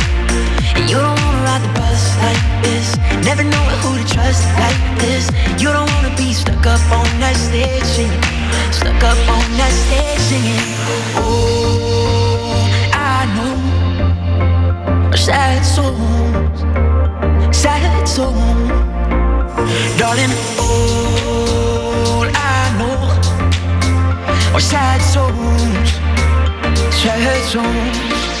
You don't wanna ride the bus like this, never know who to trust like this. You don't wanna be stuck up on that stage singing, stuck up on that stage singing. Oh, I know sad songs, sad songs, darling. All I know are sad songs, sad songs.